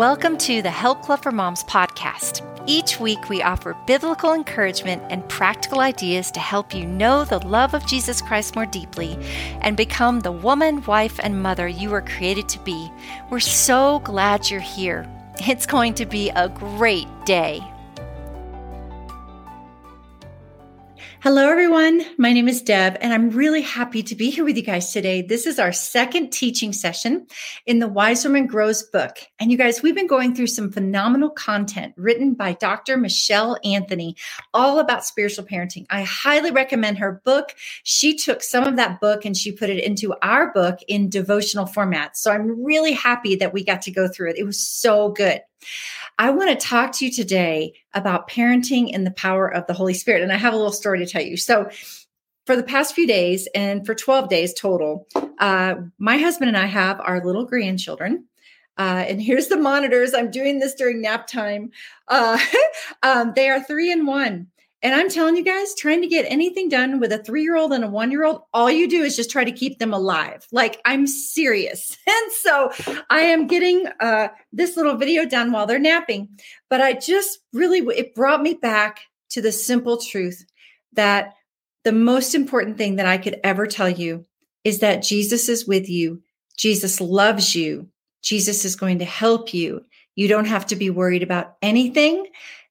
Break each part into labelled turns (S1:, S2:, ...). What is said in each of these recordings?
S1: Welcome to the Help Club for Moms podcast. Each week, we offer biblical encouragement and practical ideas to help you know the love of Jesus Christ more deeply and become the woman, wife, and mother you were created to be. We're so glad you're here. It's going to be a great day. Hello, everyone. My name is Deb, and I'm really happy to be here with you guys today. This is our second teaching session in the Wise Woman Grows book. And you guys, we've been going through some phenomenal content written by Dr. Michelle Anthony, all about spiritual parenting. I highly recommend her book. She took some of that book and she put it into our book in devotional format. So I'm really happy that we got to go through it. It was so good. I want to talk to you today about parenting and the power of the Holy Spirit. And I have a little story to tell you. So, for the past few days and for 12 days total, uh, my husband and I have our little grandchildren. Uh, and here's the monitors. I'm doing this during nap time. Uh, um, they are three and one. And I'm telling you guys, trying to get anything done with a three year old and a one year old, all you do is just try to keep them alive. Like I'm serious. And so I am getting uh, this little video done while they're napping. But I just really, it brought me back to the simple truth that the most important thing that I could ever tell you is that Jesus is with you. Jesus loves you. Jesus is going to help you. You don't have to be worried about anything,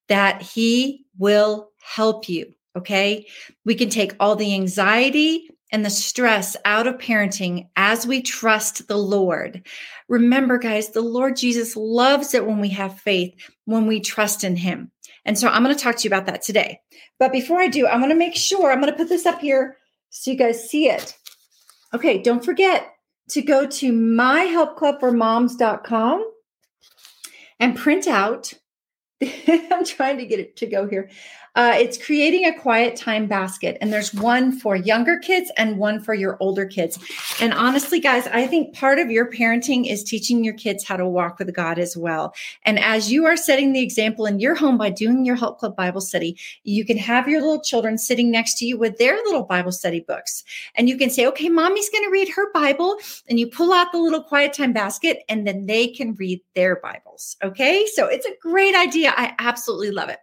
S1: that He will help you. Okay. We can take all the anxiety and the stress out of parenting as we trust the Lord. Remember, guys, the Lord Jesus loves it when we have faith, when we trust in Him. And so I'm going to talk to you about that today. But before I do, I want to make sure I'm going to put this up here so you guys see it. Okay, don't forget to go to myhelpclubformoms.com and print out. I'm trying to get it to go here. Uh, it's creating a quiet time basket, and there's one for younger kids and one for your older kids. And honestly, guys, I think part of your parenting is teaching your kids how to walk with God as well. And as you are setting the example in your home by doing your Help Club Bible study, you can have your little children sitting next to you with their little Bible study books. And you can say, okay, mommy's going to read her Bible. And you pull out the little quiet time basket, and then they can read their Bibles. Okay. So it's a great idea. I absolutely love it.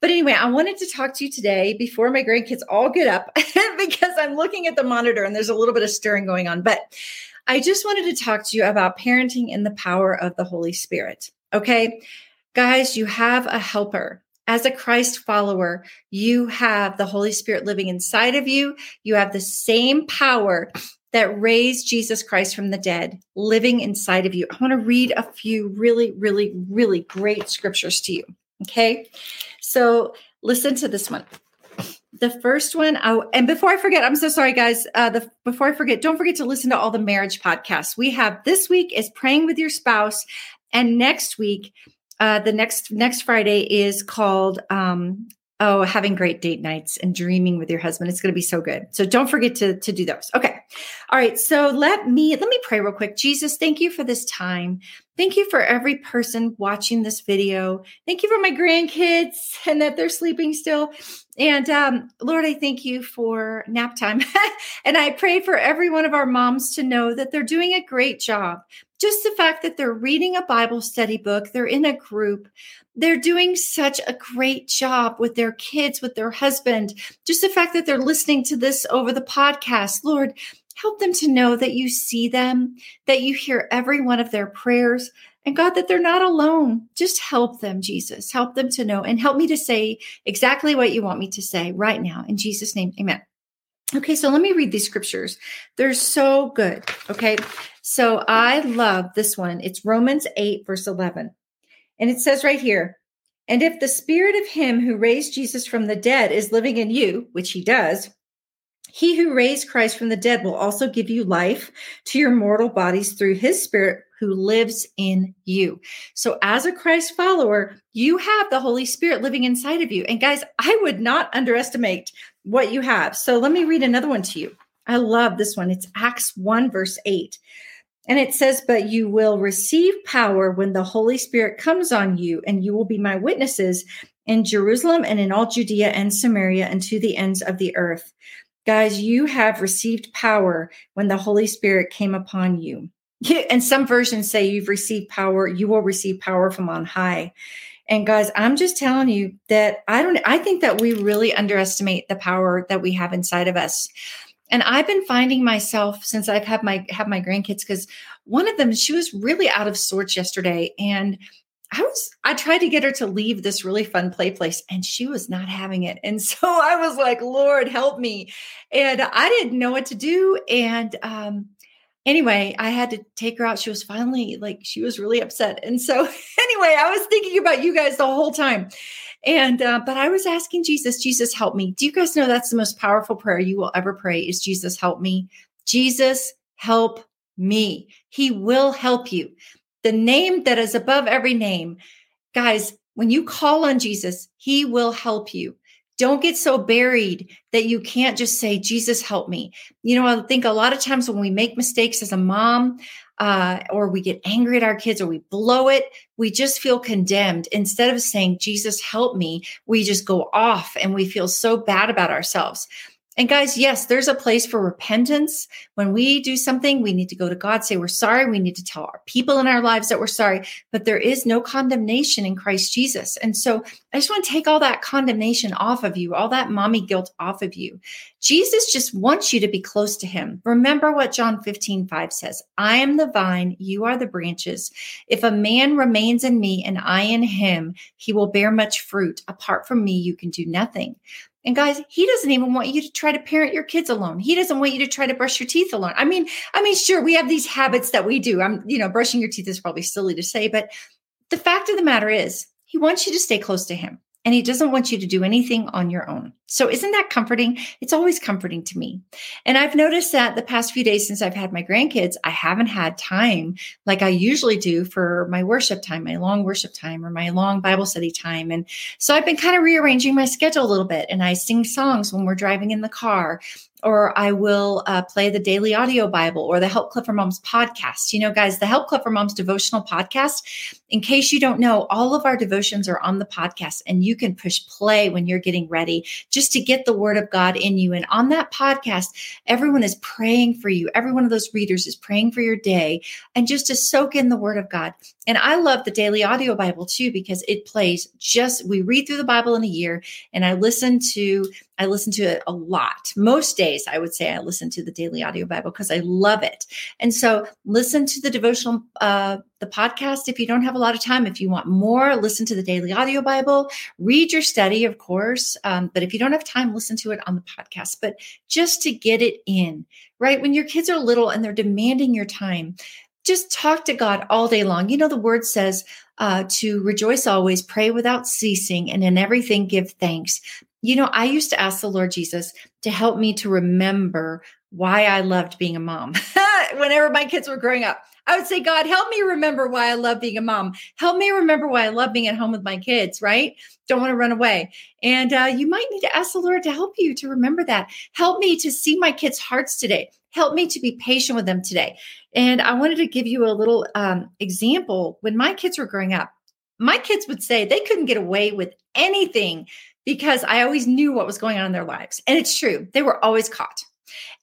S1: But anyway, I wanted to talk to you today before my grandkids all get up because I'm looking at the monitor and there's a little bit of stirring going on. But I just wanted to talk to you about parenting and the power of the Holy Spirit. Okay. Guys, you have a helper. As a Christ follower, you have the Holy Spirit living inside of you. You have the same power that raised Jesus Christ from the dead living inside of you. I want to read a few really, really, really great scriptures to you. Okay. So listen to this one. The first one, oh, and before I forget, I'm so sorry, guys. Uh, the before I forget, don't forget to listen to all the marriage podcasts we have. This week is praying with your spouse, and next week, uh, the next next Friday is called um, oh having great date nights and dreaming with your husband. It's going to be so good. So don't forget to to do those. Okay, all right. So let me let me pray real quick. Jesus, thank you for this time. Thank you for every person watching this video. Thank you for my grandkids and that they're sleeping still. And um, Lord, I thank you for nap time. and I pray for every one of our moms to know that they're doing a great job. Just the fact that they're reading a Bible study book, they're in a group, they're doing such a great job with their kids, with their husband. Just the fact that they're listening to this over the podcast, Lord, Help them to know that you see them, that you hear every one of their prayers, and God, that they're not alone. Just help them, Jesus. Help them to know and help me to say exactly what you want me to say right now. In Jesus' name, amen. Okay, so let me read these scriptures. They're so good. Okay, so I love this one. It's Romans 8, verse 11. And it says right here, and if the spirit of him who raised Jesus from the dead is living in you, which he does, he who raised Christ from the dead will also give you life to your mortal bodies through his spirit who lives in you. So, as a Christ follower, you have the Holy Spirit living inside of you. And guys, I would not underestimate what you have. So, let me read another one to you. I love this one. It's Acts 1, verse 8. And it says, But you will receive power when the Holy Spirit comes on you, and you will be my witnesses in Jerusalem and in all Judea and Samaria and to the ends of the earth. Guys, you have received power when the Holy Spirit came upon you. And some versions say you've received power, you will receive power from on high. And guys, I'm just telling you that I don't I think that we really underestimate the power that we have inside of us. And I've been finding myself since I've had my have my grandkids cuz one of them she was really out of sorts yesterday and I was I tried to get her to leave this really fun play place and she was not having it. And so I was like, "Lord, help me." And I didn't know what to do and um anyway, I had to take her out. She was finally like, she was really upset. And so, anyway, I was thinking about you guys the whole time. And, uh, but I was asking Jesus, Jesus, help me. Do you guys know that's the most powerful prayer you will ever pray is Jesus, help me? Jesus, help me. He will help you. The name that is above every name. Guys, when you call on Jesus, he will help you. Don't get so buried that you can't just say, Jesus, help me. You know, I think a lot of times when we make mistakes as a mom, uh, or we get angry at our kids or we blow it, we just feel condemned. Instead of saying, Jesus, help me, we just go off and we feel so bad about ourselves. And guys, yes, there's a place for repentance. When we do something, we need to go to God, say we're sorry. We need to tell our people in our lives that we're sorry, but there is no condemnation in Christ Jesus. And so I just want to take all that condemnation off of you, all that mommy guilt off of you. Jesus just wants you to be close to him. Remember what John 15, 5 says I am the vine, you are the branches. If a man remains in me and I in him, he will bear much fruit. Apart from me, you can do nothing. And guys, he doesn't even want you to try to parent your kids alone. He doesn't want you to try to brush your teeth alone. I mean, I mean, sure, we have these habits that we do. I'm, you know, brushing your teeth is probably silly to say, but the fact of the matter is, he wants you to stay close to him and he doesn't want you to do anything on your own. So isn't that comforting? It's always comforting to me. And I've noticed that the past few days since I've had my grandkids, I haven't had time like I usually do for my worship time, my long worship time or my long Bible study time. And so I've been kind of rearranging my schedule a little bit and I sing songs when we're driving in the car or I will uh, play the daily audio Bible or the Help Club for Moms podcast. You know, guys, the Help Club for Moms devotional podcast, in case you don't know, all of our devotions are on the podcast and you can push play when you're getting ready just to get the word of God in you. And on that podcast, everyone is praying for you. Every one of those readers is praying for your day and just to soak in the word of God. And I love the daily audio Bible too, because it plays just, we read through the Bible in a year and I listen to I listen to it a lot. Most days, I would say I listen to the daily audio Bible because I love it. And so, listen to the devotional, uh, the podcast if you don't have a lot of time. If you want more, listen to the daily audio Bible. Read your study, of course. Um, but if you don't have time, listen to it on the podcast. But just to get it in, right? When your kids are little and they're demanding your time, just talk to God all day long. You know, the word says, uh, to rejoice always, pray without ceasing, and in everything give thanks. You know, I used to ask the Lord Jesus to help me to remember why I loved being a mom. Whenever my kids were growing up, I would say, God, help me remember why I love being a mom. Help me remember why I love being at home with my kids, right? Don't want to run away. And uh, you might need to ask the Lord to help you to remember that. Help me to see my kids' hearts today. Help me to be patient with them today. And I wanted to give you a little um, example. When my kids were growing up, my kids would say they couldn't get away with anything because I always knew what was going on in their lives. And it's true, they were always caught.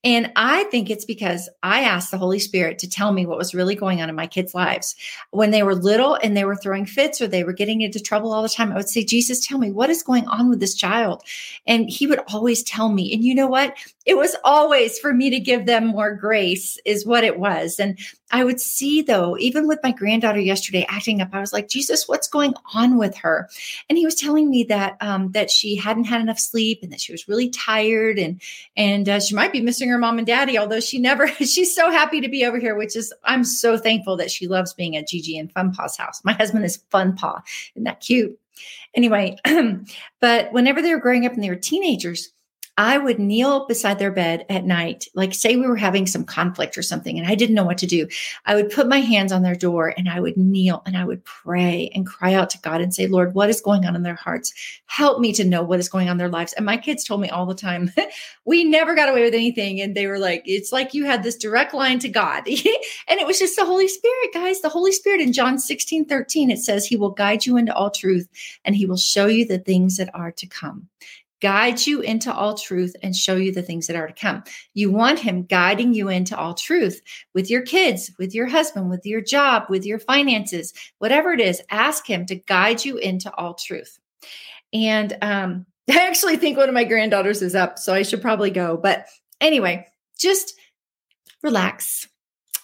S1: And I think it's because I asked the Holy Spirit to tell me what was really going on in my kids' lives. When they were little and they were throwing fits or they were getting into trouble all the time, I would say, Jesus, tell me what is going on with this child. And he would always tell me. And you know what? It was always for me to give them more grace, is what it was. And I would see, though, even with my granddaughter yesterday acting up, I was like, Jesus, what's going on with her? And he was telling me that um, that she hadn't had enough sleep and that she was really tired and and uh, she might be missing her mom and daddy, although she never. She's so happy to be over here, which is I'm so thankful that she loves being at Gigi and Fun Paw's house. My husband is Fun Paw, isn't that cute? Anyway, but whenever they were growing up and they were teenagers, I would kneel beside their bed at night, like say we were having some conflict or something, and I didn't know what to do. I would put my hands on their door and I would kneel and I would pray and cry out to God and say, Lord, what is going on in their hearts? Help me to know what is going on in their lives. And my kids told me all the time, we never got away with anything. And they were like, it's like you had this direct line to God. and it was just the Holy Spirit, guys. The Holy Spirit in John 16, 13, it says, He will guide you into all truth and He will show you the things that are to come. Guide you into all truth and show you the things that are to come. You want him guiding you into all truth with your kids, with your husband, with your job, with your finances, whatever it is, ask him to guide you into all truth. And um, I actually think one of my granddaughters is up, so I should probably go. But anyway, just relax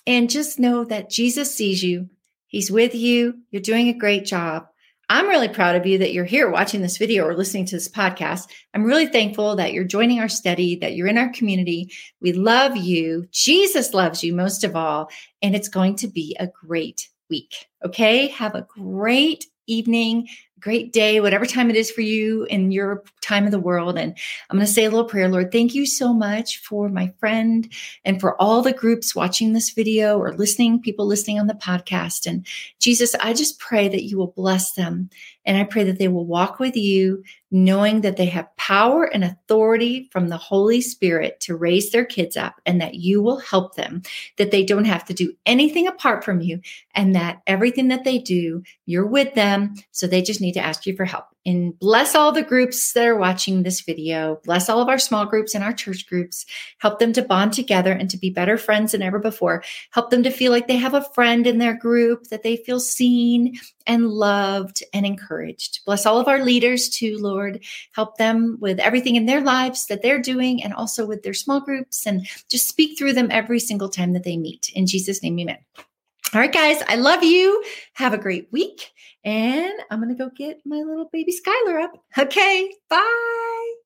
S1: and just know that Jesus sees you. He's with you. You're doing a great job. I'm really proud of you that you're here watching this video or listening to this podcast. I'm really thankful that you're joining our study, that you're in our community. We love you. Jesus loves you most of all. And it's going to be a great week. Okay. Have a great evening great day, whatever time it is for you in your time of the world. And I'm going to say a little prayer, Lord. Thank you so much for my friend and for all the groups watching this video or listening, people listening on the podcast. And Jesus, I just pray that you will bless them. And I pray that they will walk with you, knowing that they have power and authority from the Holy Spirit to raise their kids up and that you will help them, that they don't have to do anything apart from you, and that everything that they do, you're with them. So they just need to ask you for help and bless all the groups that are watching this video. Bless all of our small groups and our church groups. Help them to bond together and to be better friends than ever before. Help them to feel like they have a friend in their group, that they feel seen and loved and encouraged. Bless all of our leaders too, Lord. Help them with everything in their lives that they're doing and also with their small groups and just speak through them every single time that they meet. In Jesus' name, amen. All right, guys, I love you. Have a great week. And I'm going to go get my little baby Skylar up. Okay, bye.